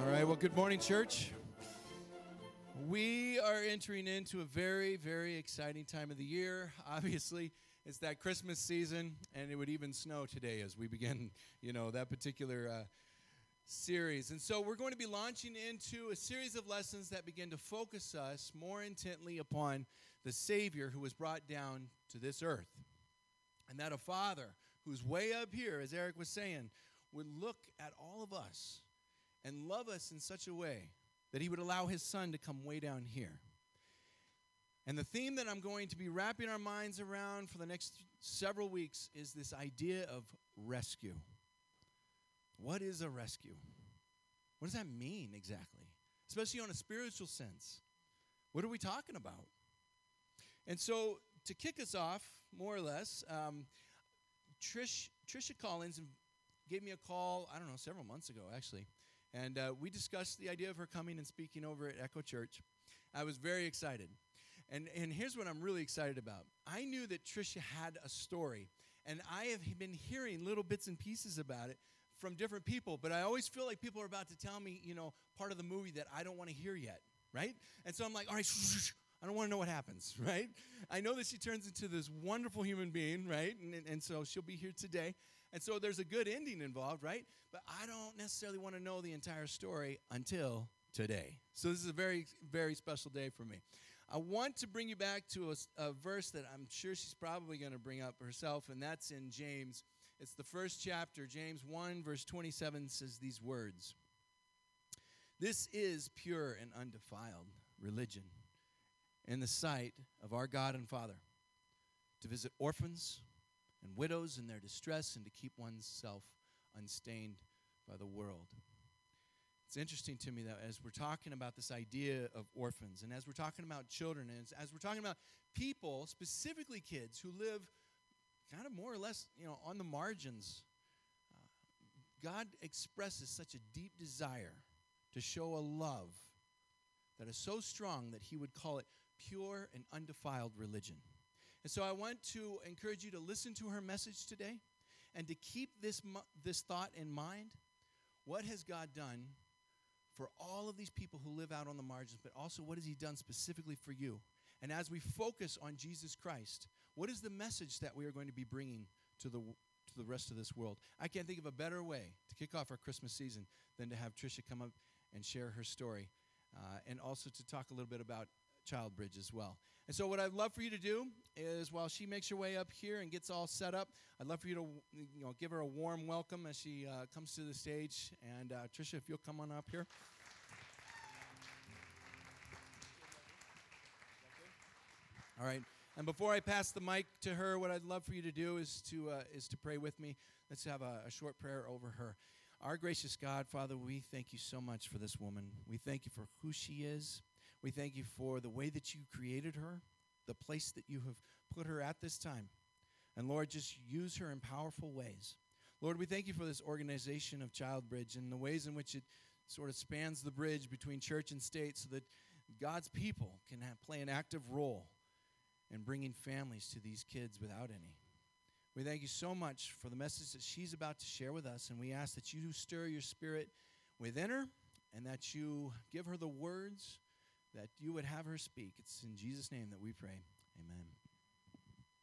All right, well, good morning, church. We are entering into a very, very exciting time of the year. Obviously, it's that Christmas season, and it would even snow today as we begin, you know, that particular uh, series. And so we're going to be launching into a series of lessons that begin to focus us more intently upon the Savior who was brought down to this earth. And that a Father who's way up here, as Eric was saying, would look at all of us and love us in such a way that he would allow his son to come way down here. And the theme that I'm going to be wrapping our minds around for the next several weeks is this idea of rescue. What is a rescue? What does that mean exactly? Especially on a spiritual sense. What are we talking about? And so, to kick us off, more or less, um, Trish, Trisha Collins gave me a call, I don't know, several months ago, actually. And uh, we discussed the idea of her coming and speaking over at Echo Church. I was very excited. And, and here's what I'm really excited about I knew that Trisha had a story, and I have been hearing little bits and pieces about it from different people, but I always feel like people are about to tell me, you know, part of the movie that I don't want to hear yet, right? And so I'm like, all right, I don't want to know what happens, right? I know that she turns into this wonderful human being, right? And, and, and so she'll be here today. And so there's a good ending involved, right? But I don't necessarily want to know the entire story until today. So this is a very, very special day for me. I want to bring you back to a, a verse that I'm sure she's probably going to bring up herself, and that's in James. It's the first chapter. James 1, verse 27 says these words This is pure and undefiled religion in the sight of our God and Father to visit orphans and widows in their distress and to keep oneself unstained by the world. It's interesting to me that as we're talking about this idea of orphans, and as we're talking about children, and as, we're talking about people, specifically kids, who live kind of more or less, you know, on the margins, uh, God expresses such a deep desire to show a love that is so strong that He would call it pure and undefiled religion. And so I want to encourage you to listen to her message today and to keep this, this thought in mind. What has God done for all of these people who live out on the margins, but also what has He done specifically for you? And as we focus on Jesus Christ, what is the message that we are going to be bringing to the, to the rest of this world? I can't think of a better way to kick off our Christmas season than to have Trisha come up and share her story uh, and also to talk a little bit about Child Bridge as well. And so, what I'd love for you to do is, while she makes her way up here and gets all set up, I'd love for you to, you know, give her a warm welcome as she uh, comes to the stage. And uh, Trisha, if you'll come on up here. All right. And before I pass the mic to her, what I'd love for you to do is to uh, is to pray with me. Let's have a, a short prayer over her. Our gracious God, Father, we thank you so much for this woman. We thank you for who she is. We thank you for the way that you created her, the place that you have put her at this time. And Lord, just use her in powerful ways. Lord, we thank you for this organization of Child Bridge and the ways in which it sort of spans the bridge between church and state so that God's people can have, play an active role in bringing families to these kids without any. We thank you so much for the message that she's about to share with us, and we ask that you stir your spirit within her and that you give her the words that you would have her speak. It's in Jesus' name that we pray. Amen.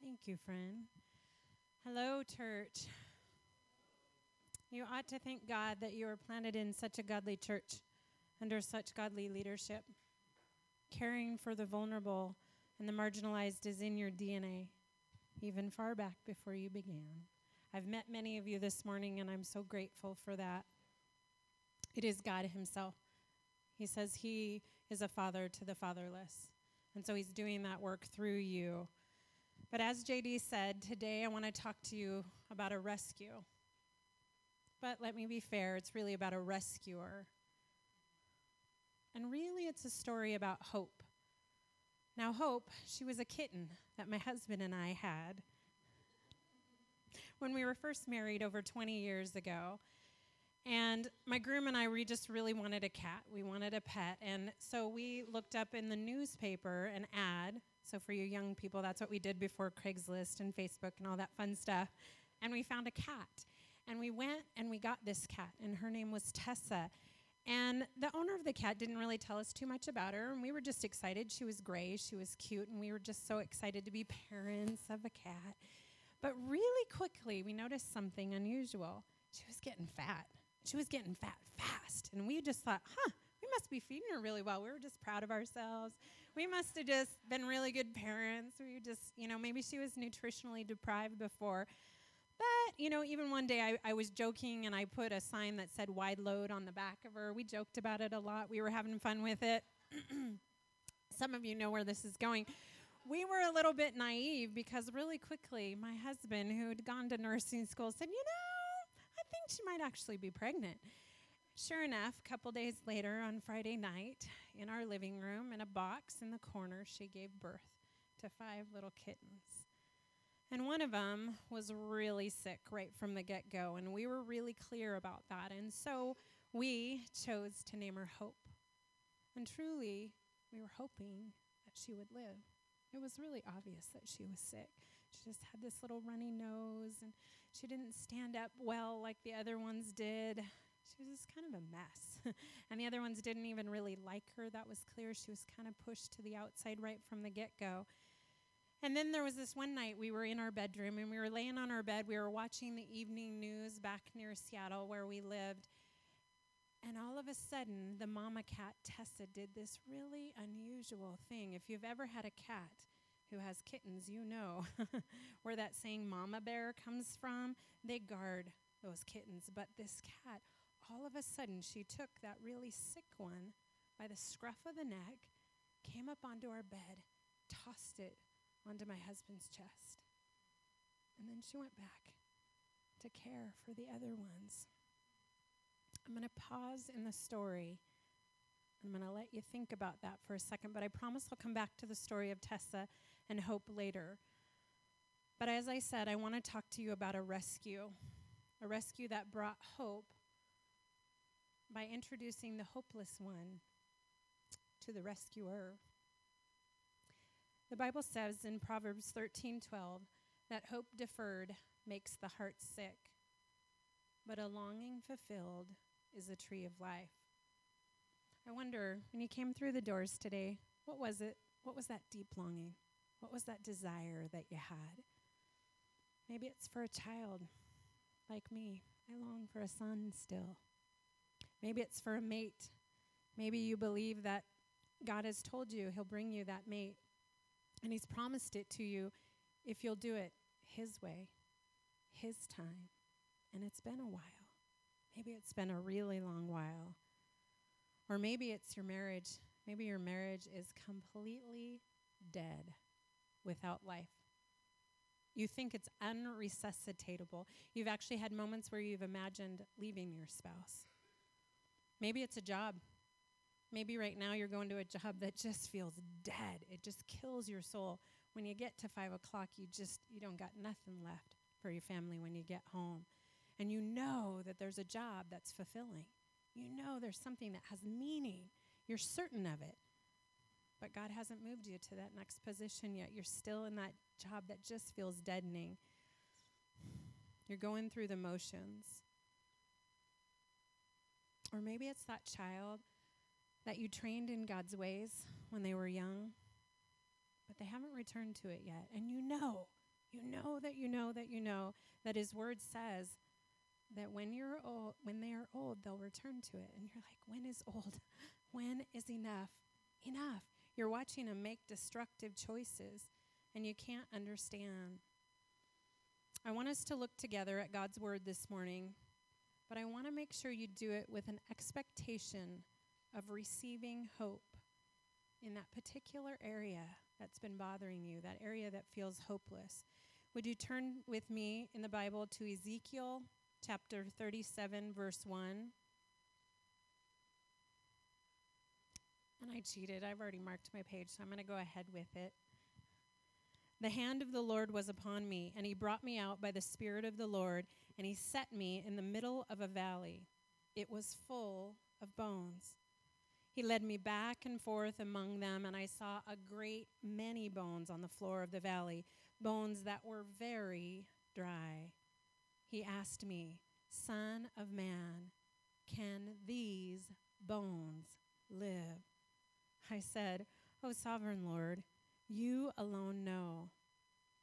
Thank you, friend. Hello, church. You ought to thank God that you were planted in such a godly church under such godly leadership. Caring for the vulnerable and the marginalized is in your DNA, even far back before you began. I've met many of you this morning, and I'm so grateful for that. It is God Himself. He says He is a father to the fatherless. And so he's doing that work through you. But as JD said, today I want to talk to you about a rescue. But let me be fair, it's really about a rescuer. And really, it's a story about hope. Now, Hope, she was a kitten that my husband and I had when we were first married over 20 years ago. And my groom and I, we just really wanted a cat. We wanted a pet. And so we looked up in the newspaper an ad. So for you young people, that's what we did before Craigslist and Facebook and all that fun stuff. And we found a cat. And we went and we got this cat, and her name was Tessa. And the owner of the cat didn't really tell us too much about her, and we were just excited. She was gray, she was cute, and we were just so excited to be parents of a cat. But really quickly, we noticed something unusual. She was getting fat. She was getting fat fast. And we just thought, huh, we must be feeding her really well. We were just proud of ourselves. We must have just been really good parents. We just, you know, maybe she was nutritionally deprived before. But, you know, even one day I, I was joking and I put a sign that said wide load on the back of her. We joked about it a lot. We were having fun with it. Some of you know where this is going. We were a little bit naive because really quickly my husband, who had gone to nursing school, said, You know, she might actually be pregnant. Sure enough, a couple days later on Friday night, in our living room, in a box in the corner, she gave birth to five little kittens. And one of them was really sick right from the get go, and we were really clear about that. And so we chose to name her Hope. And truly, we were hoping that she would live. It was really obvious that she was sick. She just had this little runny nose, and she didn't stand up well like the other ones did. She was just kind of a mess. and the other ones didn't even really like her. That was clear. She was kind of pushed to the outside right from the get go. And then there was this one night we were in our bedroom and we were laying on our bed. We were watching the evening news back near Seattle where we lived. And all of a sudden, the mama cat Tessa did this really unusual thing. If you've ever had a cat who has kittens, you know where that saying mama bear comes from. They guard those kittens. But this cat, all of a sudden, she took that really sick one by the scruff of the neck, came up onto our bed, tossed it onto my husband's chest. And then she went back to care for the other ones. I'm going to pause in the story. I'm going to let you think about that for a second, but I promise I'll come back to the story of Tessa and Hope later. But as I said, I want to talk to you about a rescue, a rescue that brought hope by introducing the hopeless one to the rescuer. The Bible says in Proverbs 13:12 that hope deferred makes the heart sick, but a longing fulfilled is a tree of life. I wonder when you came through the doors today, what was it? What was that deep longing? What was that desire that you had? Maybe it's for a child like me. I long for a son still. Maybe it's for a mate. Maybe you believe that God has told you he'll bring you that mate and He's promised it to you if you'll do it His way, His time. And it's been a while. Maybe it's been a really long while. Or maybe it's your marriage. Maybe your marriage is completely dead without life. You think it's unresuscitatable. You've actually had moments where you've imagined leaving your spouse. Maybe it's a job. Maybe right now you're going to a job that just feels dead. It just kills your soul. When you get to five o'clock, you just you don't got nothing left for your family when you get home. And you know that there's a job that's fulfilling. You know there's something that has meaning. You're certain of it. But God hasn't moved you to that next position yet. You're still in that job that just feels deadening. You're going through the motions. Or maybe it's that child that you trained in God's ways when they were young, but they haven't returned to it yet. And you know, you know that you know that you know that His Word says that when you're old, when they are old, they'll return to it. And you're like, when is old? When is enough? Enough. You're watching them make destructive choices, and you can't understand. I want us to look together at God's Word this morning, but I want to make sure you do it with an expectation of receiving hope in that particular area that's been bothering you, that area that feels hopeless. Would you turn with me in the Bible to Ezekiel chapter 37, verse 1? And I cheated. I've already marked my page, so I'm going to go ahead with it. The hand of the Lord was upon me, and he brought me out by the Spirit of the Lord, and he set me in the middle of a valley. It was full of bones. He led me back and forth among them, and I saw a great many bones on the floor of the valley, bones that were very dry. He asked me, Son of man, can these bones live. I said, O sovereign Lord, you alone know.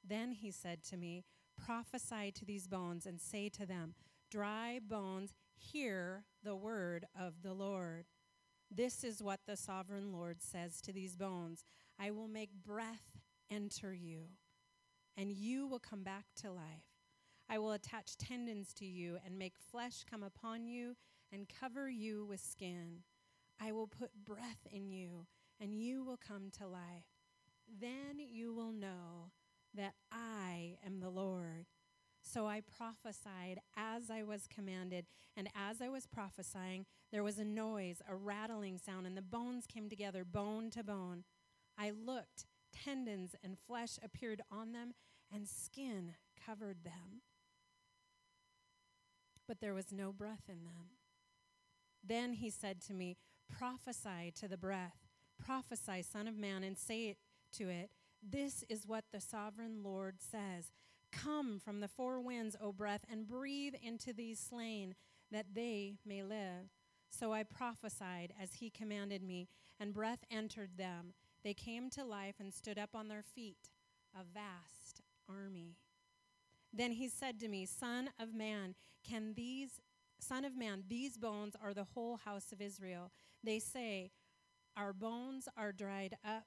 Then he said to me, Prophesy to these bones and say to them, Dry bones, hear the word of the Lord. This is what the sovereign Lord says to these bones I will make breath enter you, and you will come back to life. I will attach tendons to you and make flesh come upon you and cover you with skin. I will put breath in you, and you will come to life. Then you will know that I am the Lord. So I prophesied as I was commanded, and as I was prophesying, there was a noise, a rattling sound, and the bones came together, bone to bone. I looked, tendons and flesh appeared on them, and skin covered them. But there was no breath in them. Then he said to me, Prophesy to the breath, prophesy, Son of Man, and say it to it. This is what the sovereign Lord says Come from the four winds, O breath, and breathe into these slain, that they may live. So I prophesied as he commanded me, and breath entered them. They came to life and stood up on their feet, a vast army. Then he said to me, Son of man, can these, Son of man, these bones are the whole house of Israel. They say, Our bones are dried up,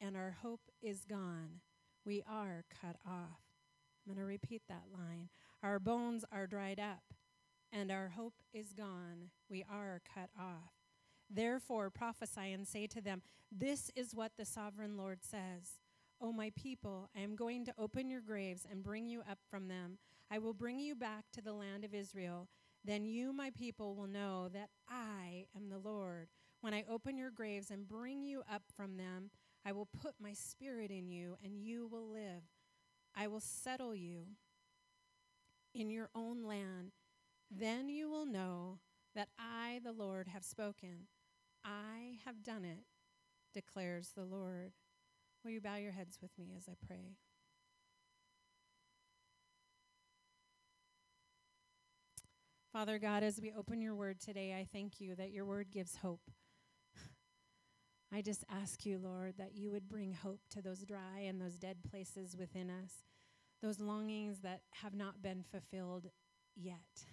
and our hope is gone. We are cut off. I'm going to repeat that line. Our bones are dried up, and our hope is gone. We are cut off. Therefore, prophesy and say to them, This is what the sovereign Lord says. O my people, I am going to open your graves and bring you up from them. I will bring you back to the land of Israel. Then you, my people, will know that I am the Lord. When I open your graves and bring you up from them, I will put my spirit in you, and you will live. I will settle you in your own land. Then you will know that I, the Lord, have spoken. I have done it, declares the Lord. Will you bow your heads with me as I pray? Father God, as we open your word today, I thank you that your word gives hope. I just ask you, Lord, that you would bring hope to those dry and those dead places within us, those longings that have not been fulfilled yet.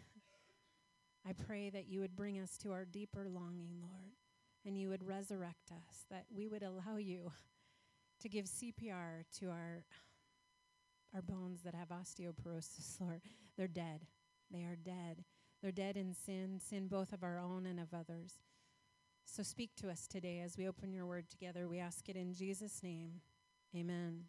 I pray that you would bring us to our deeper longing, Lord, and you would resurrect us, that we would allow you to give CPR to our our bones that have osteoporosis, Lord. They're dead. They are dead. They're dead in sin, sin both of our own and of others. So speak to us today as we open your word together. We ask it in Jesus' name. Amen.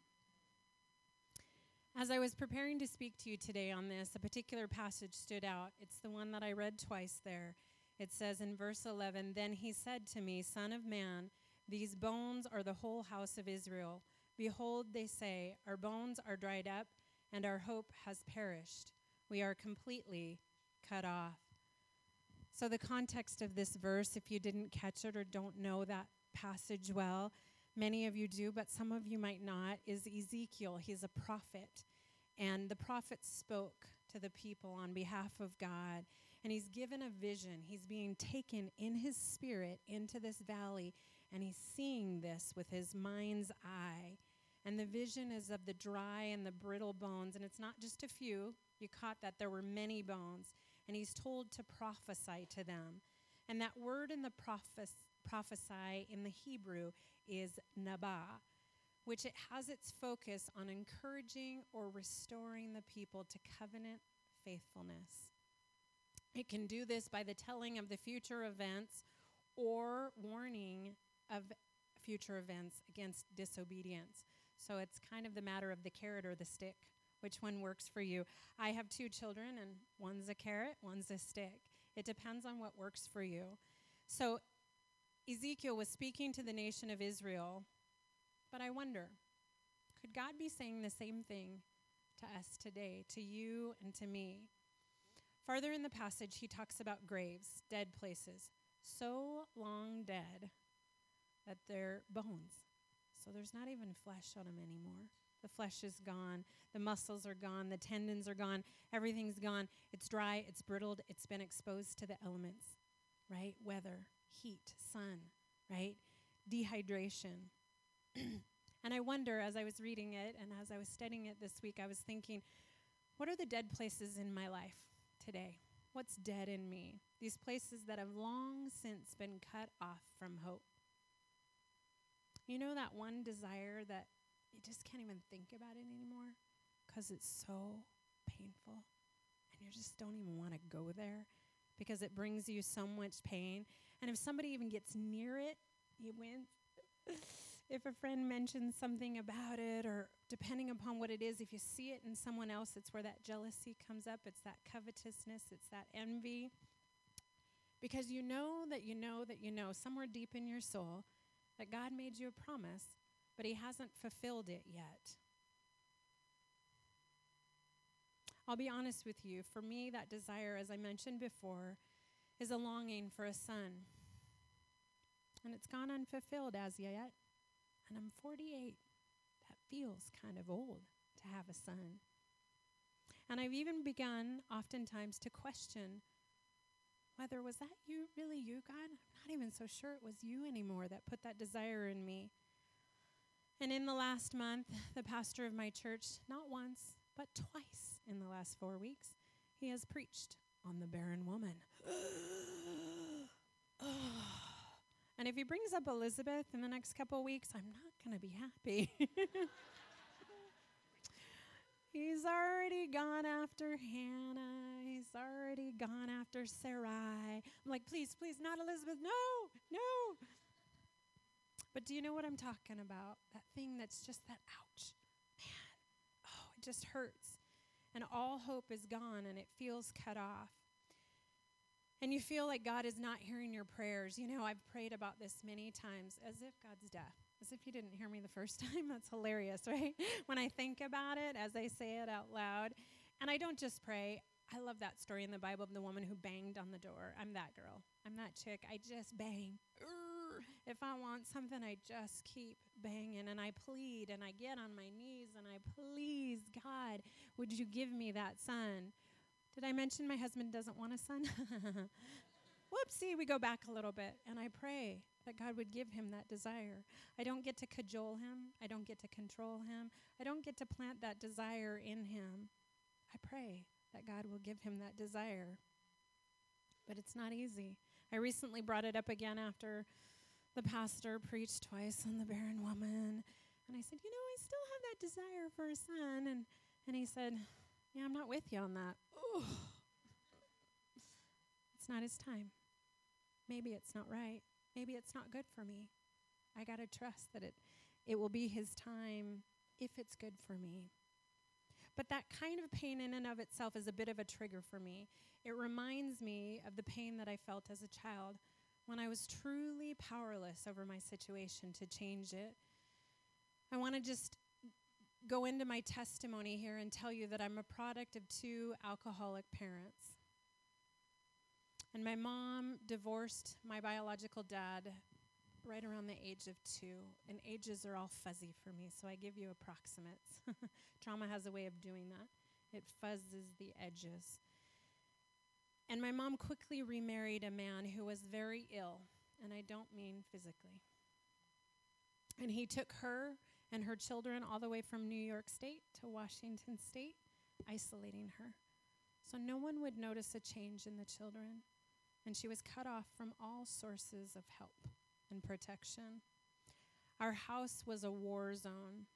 As I was preparing to speak to you today on this, a particular passage stood out. It's the one that I read twice there. It says in verse 11 Then he said to me, Son of man, these bones are the whole house of Israel. Behold, they say, Our bones are dried up, and our hope has perished. We are completely cut off. So, the context of this verse, if you didn't catch it or don't know that passage well, many of you do, but some of you might not, is Ezekiel. He's a prophet. And the prophet spoke to the people on behalf of God. And he's given a vision. He's being taken in his spirit into this valley and he's seeing this with his mind's eye. And the vision is of the dry and the brittle bones, and it's not just a few. You caught that there were many bones. And he's told to prophesy to them. And that word in the prophes- prophesy in the Hebrew is nabah, which it has its focus on encouraging or restoring the people to covenant faithfulness. It can do this by the telling of the future events or warning of future events against disobedience. So it's kind of the matter of the carrot or the stick. Which one works for you? I have two children, and one's a carrot, one's a stick. It depends on what works for you. So Ezekiel was speaking to the nation of Israel, but I wonder could God be saying the same thing to us today, to you and to me? Farther in the passage, he talks about graves, dead places, so long dead that they're bones. So there's not even flesh on them anymore. The flesh is gone. The muscles are gone. The tendons are gone. Everything's gone. It's dry. It's brittled. It's been exposed to the elements, right? Weather, heat, sun, right? Dehydration. and I wonder, as I was reading it and as I was studying it this week, I was thinking, what are the dead places in my life today? What's dead in me? These places that have long since been cut off from hope. You know that one desire that you just can't even think about it anymore because it's so painful and you just don't even want to go there because it brings you so much pain. And if somebody even gets near it, you win. if a friend mentions something about it, or depending upon what it is, if you see it in someone else, it's where that jealousy comes up, it's that covetousness, it's that envy. Because you know that you know that you know somewhere deep in your soul that God made you a promise, but He hasn't fulfilled it yet. I'll be honest with you. For me, that desire, as I mentioned before, is a longing for a son. And it's gone unfulfilled as yet. And I'm 48. That feels kind of old to have a son. And I've even begun oftentimes to question whether was that you really you God? I'm not even so sure it was you anymore that put that desire in me. And in the last month, the pastor of my church, not once, but twice in the last 4 weeks, he has preached on the barren woman. and if he brings up Elizabeth in the next couple weeks, I'm not going to be happy. He's already gone after Hannah. He's already gone after Sarai. I'm like, please, please, not Elizabeth. No, no. But do you know what I'm talking about? That thing that's just that ouch. Man, oh, it just hurts. And all hope is gone and it feels cut off. And you feel like God is not hearing your prayers. You know, I've prayed about this many times as if God's deaf as if you didn't hear me the first time. That's hilarious, right? when I think about it as I say it out loud. And I don't just pray. I love that story in the Bible of the woman who banged on the door. I'm that girl. I'm that chick. I just bang. If I want something, I just keep banging and I plead and I get on my knees and I please God, would you give me that son? Did I mention my husband doesn't want a son? Whoopsie, we go back a little bit and I pray that God would give him that desire. I don't get to cajole him, I don't get to control him, I don't get to plant that desire in him. I pray that God will give him that desire. But it's not easy. I recently brought it up again after the pastor preached twice on the barren woman. And I said, You know, I still have that desire for a son. And, and he said, Yeah, I'm not with you on that. Ooh. It's not his time. Maybe it's not right. Maybe it's not good for me. I got to trust that it, it will be His time if it's good for me. But that kind of pain in and of itself is a bit of a trigger for me. It reminds me of the pain that I felt as a child when I was truly powerless over my situation to change it. I want to just go into my testimony here and tell you that I'm a product of two alcoholic parents. And my mom divorced my biological dad right around the age of two. And ages are all fuzzy for me, so I give you approximates. Trauma has a way of doing that, it fuzzes the edges. And my mom quickly remarried a man who was very ill, and I don't mean physically. And he took her and her children all the way from New York State to Washington State, isolating her. So no one would notice a change in the children and she was cut off from all sources of help and protection. Our house was a war zone,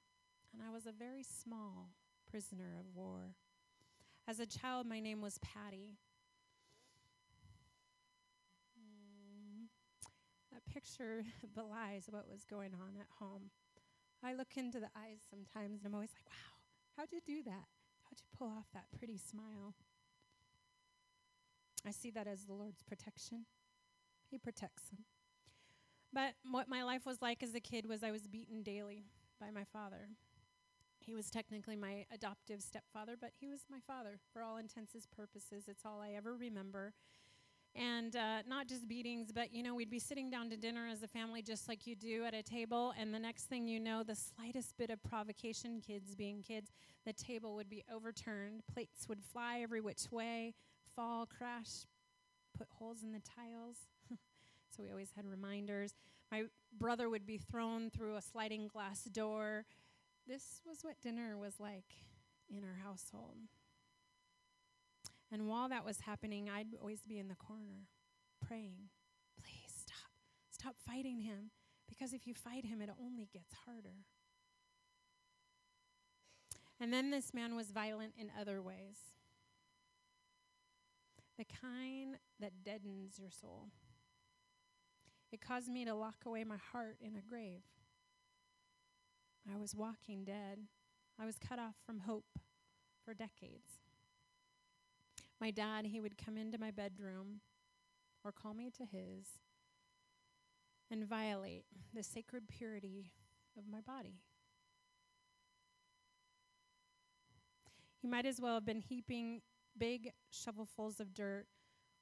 and I was a very small prisoner of war. As a child, my name was Patty. Picture belies what was going on at home. I look into the eyes sometimes and I'm always like, wow, how'd you do that? How'd you pull off that pretty smile? I see that as the Lord's protection. He protects them. But what my life was like as a kid was I was beaten daily by my father. He was technically my adoptive stepfather, but he was my father for all intents and purposes. It's all I ever remember. And uh, not just beatings, but you know, we'd be sitting down to dinner as a family just like you do at a table, and the next thing you know, the slightest bit of provocation, kids being kids, the table would be overturned, plates would fly every which way, fall, crash, put holes in the tiles. So we always had reminders. My brother would be thrown through a sliding glass door. This was what dinner was like in our household. And while that was happening, I'd always be in the corner praying, please stop. Stop fighting him. Because if you fight him, it only gets harder. And then this man was violent in other ways the kind that deadens your soul. It caused me to lock away my heart in a grave. I was walking dead. I was cut off from hope for decades. My dad, he would come into my bedroom or call me to his and violate the sacred purity of my body. He might as well have been heaping big shovelfuls of dirt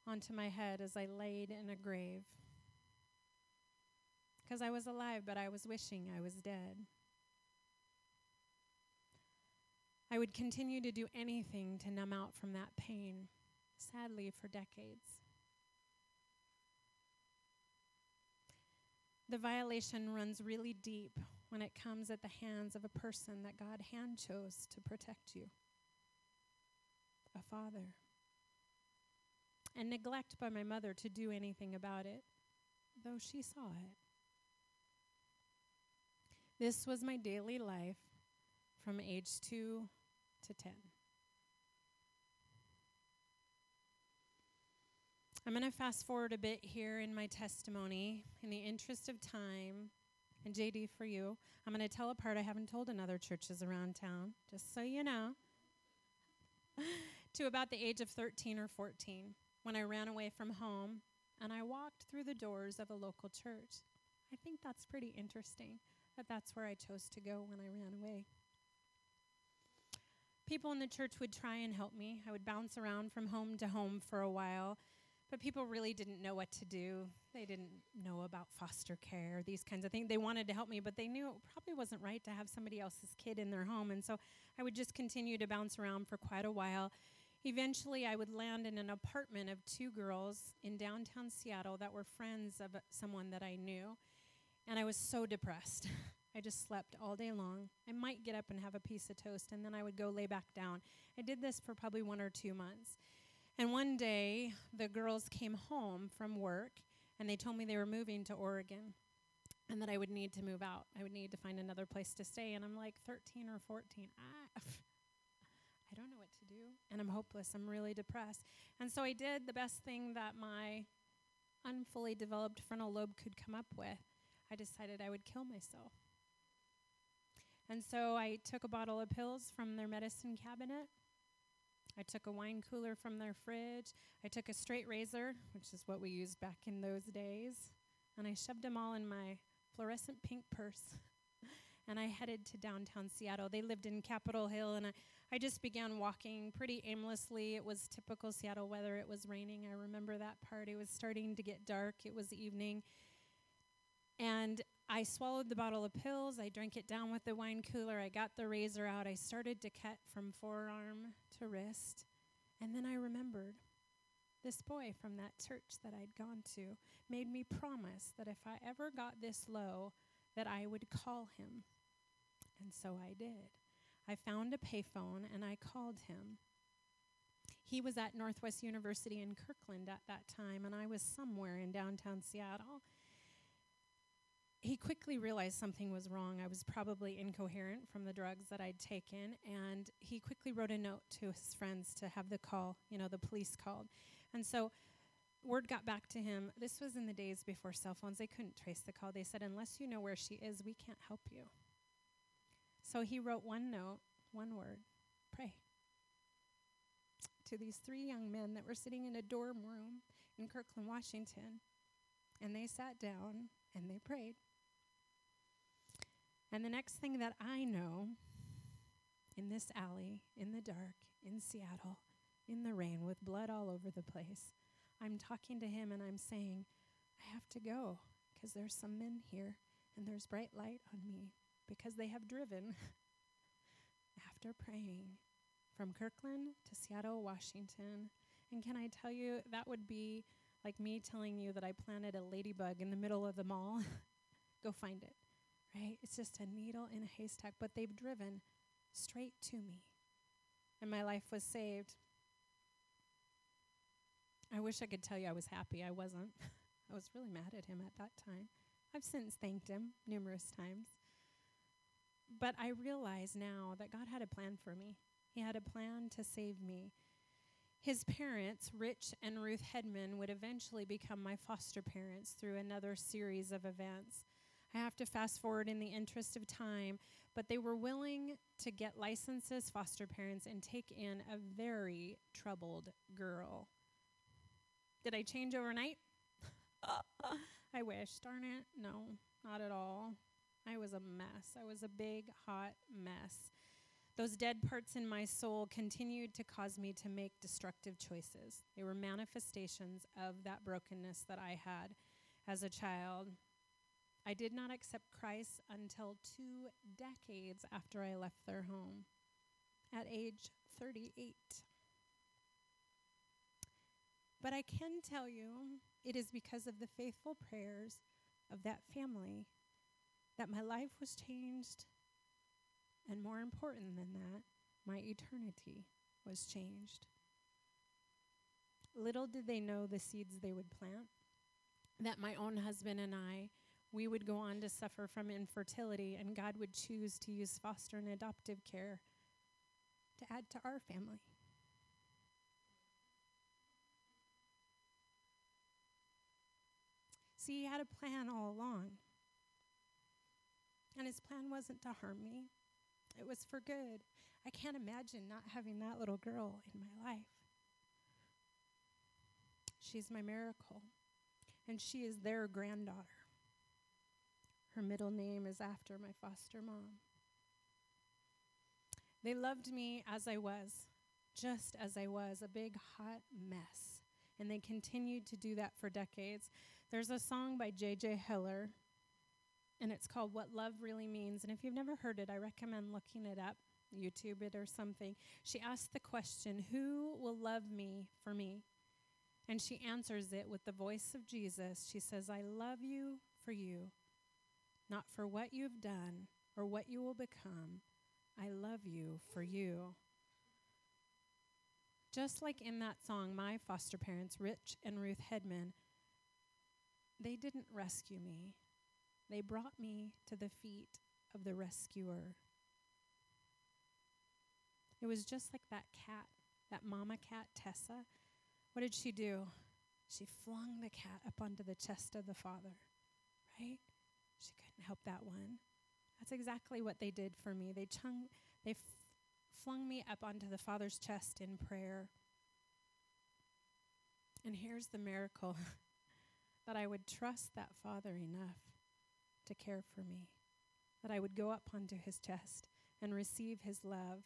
onto my head as I laid in a grave. Because I was alive, but I was wishing I was dead. I would continue to do anything to numb out from that pain, sadly, for decades. The violation runs really deep when it comes at the hands of a person that God hand chose to protect you a father. And neglect by my mother to do anything about it, though she saw it. This was my daily life from age two to 10. I'm going to fast forward a bit here in my testimony in the interest of time. And JD, for you, I'm going to tell a part I haven't told in other churches around town, just so you know. to about the age of 13 or 14 when I ran away from home and I walked through the doors of a local church. I think that's pretty interesting that that's where I chose to go when I ran away. People in the church would try and help me. I would bounce around from home to home for a while, but people really didn't know what to do. They didn't know about foster care, these kinds of things. They wanted to help me, but they knew it probably wasn't right to have somebody else's kid in their home. And so I would just continue to bounce around for quite a while. Eventually, I would land in an apartment of two girls in downtown Seattle that were friends of someone that I knew. And I was so depressed. I just slept all day long. I might get up and have a piece of toast, and then I would go lay back down. I did this for probably one or two months. And one day, the girls came home from work, and they told me they were moving to Oregon and that I would need to move out. I would need to find another place to stay. And I'm like 13 or 14. Ah, I don't know what to do. And I'm hopeless. I'm really depressed. And so I did the best thing that my unfully developed frontal lobe could come up with. I decided I would kill myself. And so I took a bottle of pills from their medicine cabinet. I took a wine cooler from their fridge. I took a straight razor, which is what we used back in those days, and I shoved them all in my fluorescent pink purse. and I headed to downtown Seattle. They lived in Capitol Hill, and I, I just began walking pretty aimlessly. It was typical Seattle weather. It was raining. I remember that part. It was starting to get dark. It was evening. And I swallowed the bottle of pills. I drank it down with the wine cooler. I got the razor out. I started to cut from forearm to wrist. And then I remembered this boy from that church that I'd gone to made me promise that if I ever got this low, that I would call him. And so I did. I found a payphone and I called him. He was at Northwest University in Kirkland at that time, and I was somewhere in downtown Seattle. He quickly realized something was wrong. I was probably incoherent from the drugs that I'd taken, and he quickly wrote a note to his friends to have the call, you know, the police called. And so word got back to him. This was in the days before cell phones. They couldn't trace the call. They said, unless you know where she is, we can't help you. So he wrote one note, one word pray. To these three young men that were sitting in a dorm room in Kirkland, Washington. And they sat down and they prayed. And the next thing that I know, in this alley, in the dark, in Seattle, in the rain, with blood all over the place, I'm talking to him and I'm saying, I have to go because there's some men here and there's bright light on me because they have driven after praying from Kirkland to Seattle, Washington. And can I tell you, that would be like me telling you that I planted a ladybug in the middle of the mall. Go find it, right? It's just a needle in a haystack, but they've driven straight to me. And my life was saved. I wish I could tell you I was happy. I wasn't. I was really mad at him at that time. I've since thanked him numerous times. But I realize now that God had a plan for me. He had a plan to save me. His parents, Rich and Ruth Hedman, would eventually become my foster parents through another series of events. I have to fast forward in the interest of time, but they were willing to get licenses, foster parents, and take in a very troubled girl. Did I change overnight? I wish. Darn it. No, not at all. I was a mess. I was a big, hot mess. Those dead parts in my soul continued to cause me to make destructive choices. They were manifestations of that brokenness that I had as a child. I did not accept Christ until two decades after I left their home, at age 38. But I can tell you it is because of the faithful prayers of that family that my life was changed, and more important than that, my eternity was changed. Little did they know the seeds they would plant, that my own husband and I, we would go on to suffer from infertility, and God would choose to use foster and adoptive care to add to our family. See, he had a plan all along. And his plan wasn't to harm me, it was for good. I can't imagine not having that little girl in my life. She's my miracle, and she is their granddaughter. Her middle name is after my foster mom. They loved me as I was, just as I was, a big hot mess. And they continued to do that for decades. There's a song by J.J. Heller, and it's called What Love Really Means. And if you've never heard it, I recommend looking it up, YouTube it or something. She asks the question, Who will love me for me? And she answers it with the voice of Jesus. She says, I love you for you, not for what you've done or what you will become. I love you for you. Just like in that song, my foster parents, Rich and Ruth Hedman, they didn't rescue me, they brought me to the feet of the rescuer. It was just like that cat, that mama cat, Tessa. What did she do? She flung the cat up onto the chest of the father, right? Help that one. That's exactly what they did for me. They, chung, they f- flung me up onto the father's chest in prayer. And here's the miracle that I would trust that Father enough to care for me, that I would go up onto his chest and receive his love.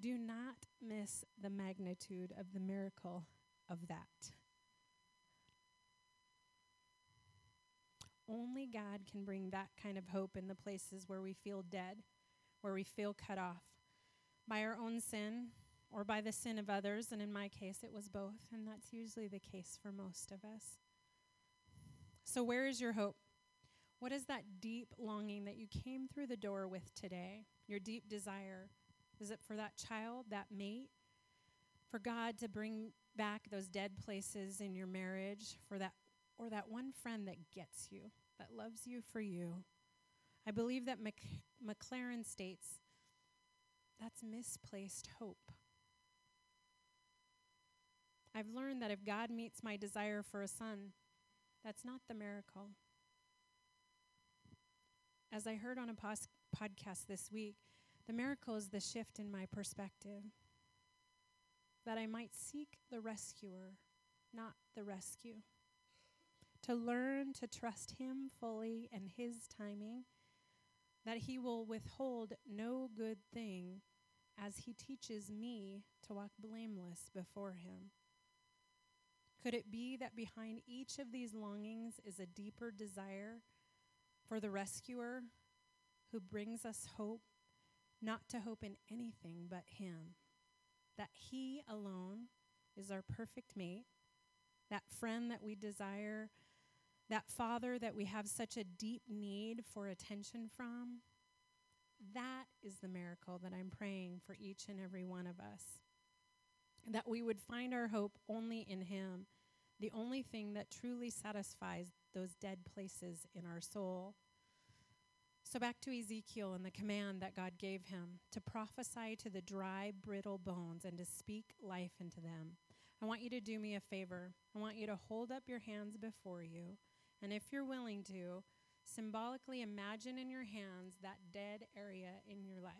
Do not miss the magnitude of the miracle of that. Only God can bring that kind of hope in the places where we feel dead, where we feel cut off by our own sin or by the sin of others. And in my case, it was both. And that's usually the case for most of us. So, where is your hope? What is that deep longing that you came through the door with today? Your deep desire? Is it for that child, that mate? For God to bring back those dead places in your marriage? For that or that one friend that gets you, that loves you for you? I believe that Mc, Maclaren states that's misplaced hope. I've learned that if God meets my desire for a son, that's not the miracle. As I heard on a pos- podcast this week, the miracle is the shift in my perspective. That I might seek the rescuer, not the rescue. To learn to trust Him fully and His timing, that He will withhold no good thing as He teaches me to walk blameless before Him. Could it be that behind each of these longings is a deeper desire for the rescuer who brings us hope, not to hope in anything but Him? That He alone is our perfect mate, that friend that we desire, that father that we have such a deep need for attention from. That is the miracle that I'm praying for each and every one of us. That we would find our hope only in Him, the only thing that truly satisfies those dead places in our soul. So, back to Ezekiel and the command that God gave him to prophesy to the dry, brittle bones and to speak life into them. I want you to do me a favor. I want you to hold up your hands before you, and if you're willing to, symbolically imagine in your hands that dead area in your life.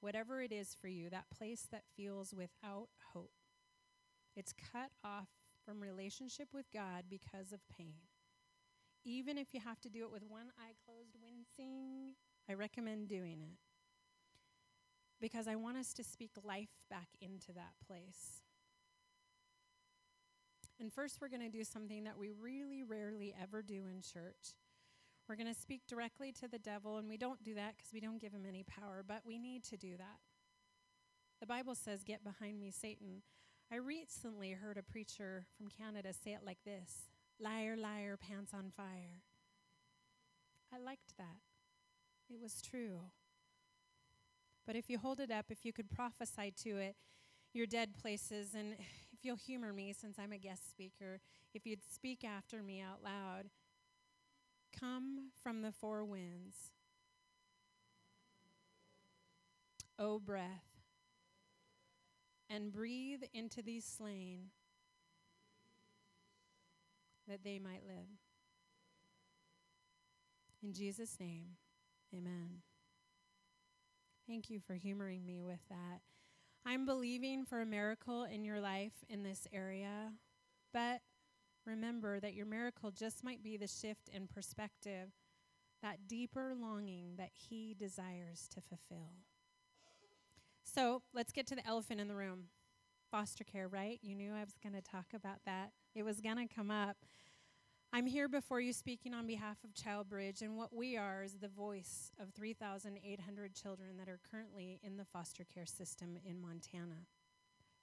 Whatever it is for you, that place that feels without hope. It's cut off from relationship with God because of pain even if you have to do it with one eye closed, wincing, I recommend doing it. Because I want us to speak life back into that place. And first, we're going to do something that we really rarely ever do in church. We're going to speak directly to the devil, and we don't do that because we don't give him any power, but we need to do that. The Bible says, Get behind me, Satan. I recently heard a preacher from Canada say it like this Liar, liar, pants on fire. I liked that. It was true. But if you hold it up, if you could prophesy to it, your dead places, and if you'll humor me since I'm a guest speaker, if you'd speak after me out loud, come from the four winds. O breath, and breathe into these slain that they might live. In Jesus' name, amen. Thank you for humoring me with that. I'm believing for a miracle in your life in this area, but remember that your miracle just might be the shift in perspective, that deeper longing that He desires to fulfill. So let's get to the elephant in the room foster care, right? You knew I was going to talk about that. It was going to come up. I'm here before you speaking on behalf of ChildBridge, and what we are is the voice of 3,800 children that are currently in the foster care system in Montana.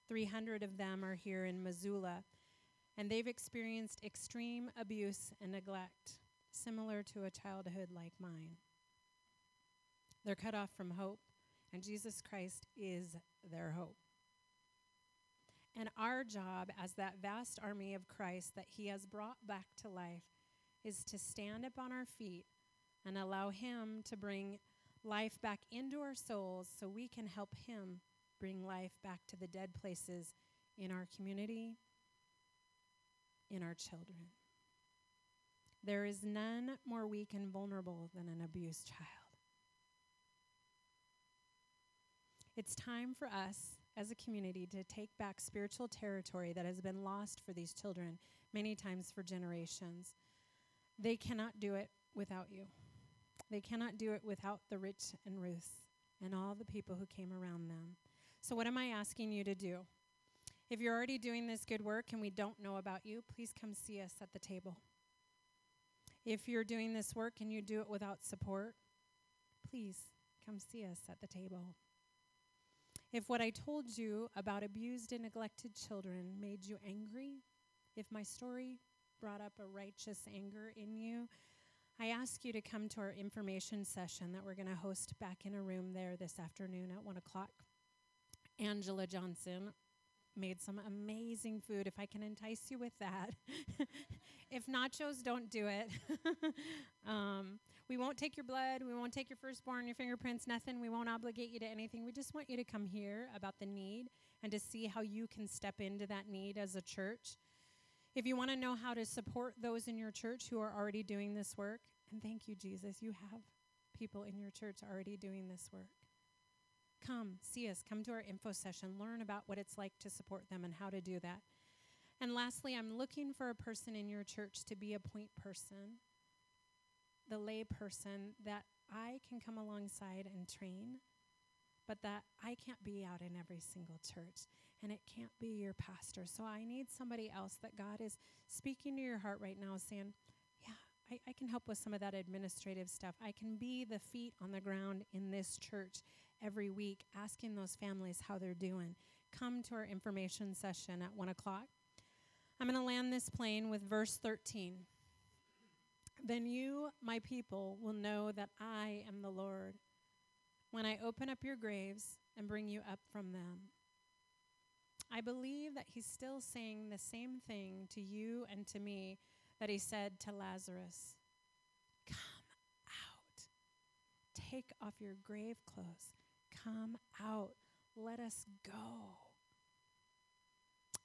300 of them are here in Missoula, and they've experienced extreme abuse and neglect, similar to a childhood like mine. They're cut off from hope, and Jesus Christ is their hope. And our job as that vast army of Christ that He has brought back to life is to stand up on our feet and allow Him to bring life back into our souls so we can help Him bring life back to the dead places in our community, in our children. There is none more weak and vulnerable than an abused child. It's time for us as a community to take back spiritual territory that has been lost for these children, many times for generations. They cannot do it without you. They cannot do it without the rich and Ruth and all the people who came around them. So, what am I asking you to do? If you're already doing this good work and we don't know about you, please come see us at the table. If you're doing this work and you do it without support, please come see us at the table. If what I told you about abused and neglected children made you angry, if my story brought up a righteous anger in you, I ask you to come to our information session that we're going to host back in a room there this afternoon at 1 o'clock. Angela Johnson made some amazing food. If I can entice you with that. if nachos, don't do it. um, we won't take your blood. We won't take your firstborn, your fingerprints, nothing. We won't obligate you to anything. We just want you to come hear about the need and to see how you can step into that need as a church. If you want to know how to support those in your church who are already doing this work, and thank you, Jesus, you have people in your church already doing this work. Come, see us, come to our info session, learn about what it's like to support them and how to do that. And lastly, I'm looking for a person in your church to be a point person the lay person that I can come alongside and train, but that I can't be out in every single church and it can't be your pastor. So I need somebody else that God is speaking to your heart right now, saying, Yeah, I, I can help with some of that administrative stuff. I can be the feet on the ground in this church every week, asking those families how they're doing. Come to our information session at one o'clock. I'm going to land this plane with verse 13. Then you, my people, will know that I am the Lord when I open up your graves and bring you up from them. I believe that he's still saying the same thing to you and to me that he said to Lazarus Come out. Take off your grave clothes. Come out. Let us go.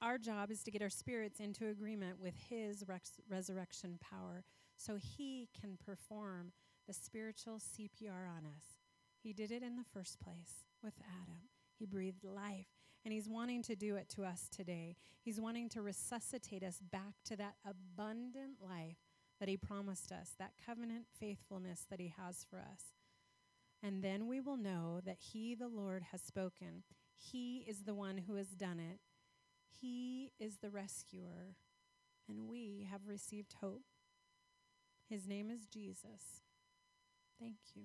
Our job is to get our spirits into agreement with his res- resurrection power so he can perform the spiritual CPR on us. He did it in the first place with Adam. He breathed life, and he's wanting to do it to us today. He's wanting to resuscitate us back to that abundant life that he promised us, that covenant faithfulness that he has for us. And then we will know that he, the Lord, has spoken. He is the one who has done it. He is the rescuer, and we have received hope. His name is Jesus. Thank you.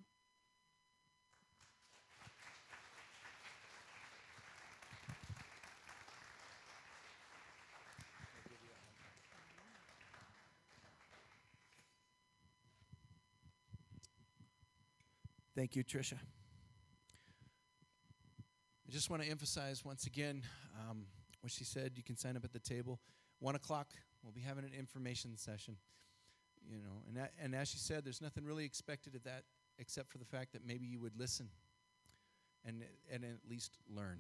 Thank you, Tricia. I just want to emphasize once again um, what she said. You can sign up at the table. One o'clock, we'll be having an information session. You know, and that, and as she said, there's nothing really expected of that except for the fact that maybe you would listen and and at least learn.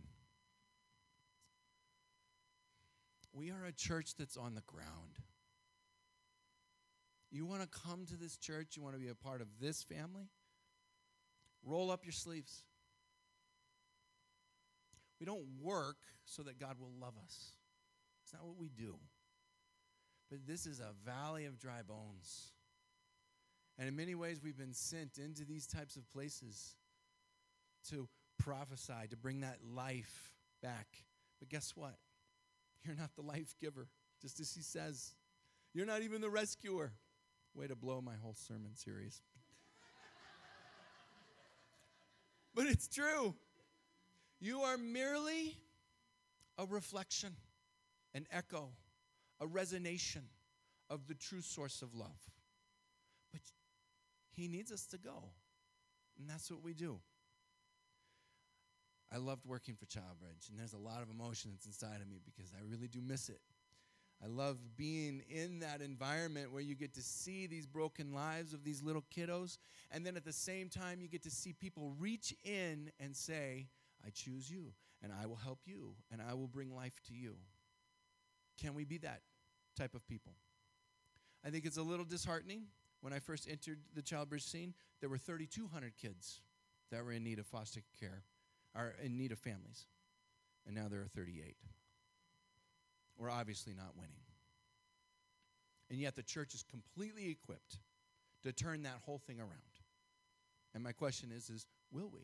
We are a church that's on the ground. You want to come to this church, you want to be a part of this family? Roll up your sleeves. We don't work so that God will love us. It's not what we do. But this is a valley of dry bones. And in many ways, we've been sent into these types of places to prophesy, to bring that life back. But guess what? You're not the life giver, just as he says. You're not even the rescuer. Way to blow my whole sermon series. but it's true. You are merely a reflection, an echo, a resonation of the true source of love. But He needs us to go, and that's what we do. I loved working for Childbridge, and there's a lot of emotion that's inside of me because I really do miss it. I love being in that environment where you get to see these broken lives of these little kiddos, and then at the same time, you get to see people reach in and say, I choose you, and I will help you, and I will bring life to you. Can we be that type of people? I think it's a little disheartening. When I first entered the Childbridge scene, there were 3,200 kids that were in need of foster care, or in need of families, and now there are 38. We're obviously not winning. And yet the church is completely equipped to turn that whole thing around. And my question is is will we?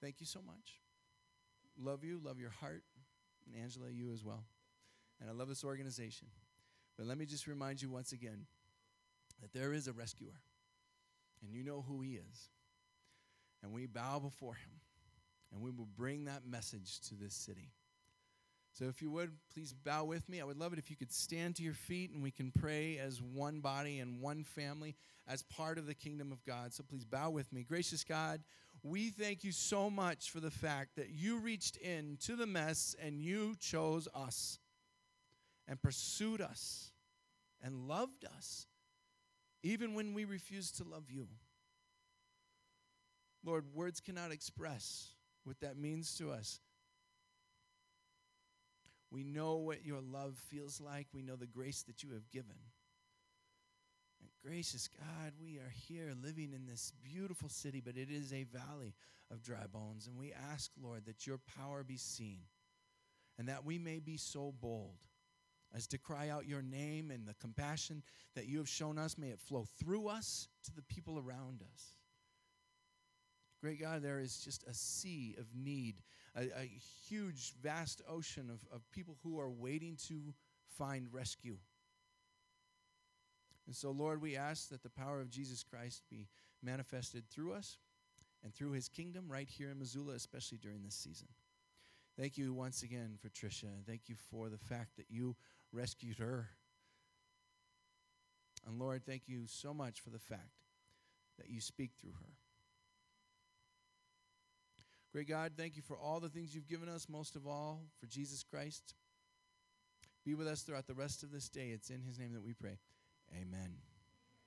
Thank you so much. Love you, love your heart, and Angela, you as well. And I love this organization. But let me just remind you once again that there is a rescuer, and you know who he is. And we bow before him and we will bring that message to this city. So, if you would, please bow with me. I would love it if you could stand to your feet and we can pray as one body and one family as part of the kingdom of God. So, please bow with me. Gracious God, we thank you so much for the fact that you reached in to the mess and you chose us and pursued us and loved us, even when we refused to love you. Lord, words cannot express what that means to us. We know what your love feels like. We know the grace that you have given. And gracious God, we are here living in this beautiful city, but it is a valley of dry bones. And we ask, Lord, that your power be seen and that we may be so bold as to cry out your name and the compassion that you have shown us. May it flow through us to the people around us. Great God, there is just a sea of need, a, a huge, vast ocean of, of people who are waiting to find rescue. And so, Lord, we ask that the power of Jesus Christ be manifested through us and through his kingdom right here in Missoula, especially during this season. Thank you once again for Trisha. Thank you for the fact that you rescued her. And Lord, thank you so much for the fact that you speak through her. Great God, thank you for all the things you've given us, most of all for Jesus Christ. Be with us throughout the rest of this day. It's in his name that we pray. Amen.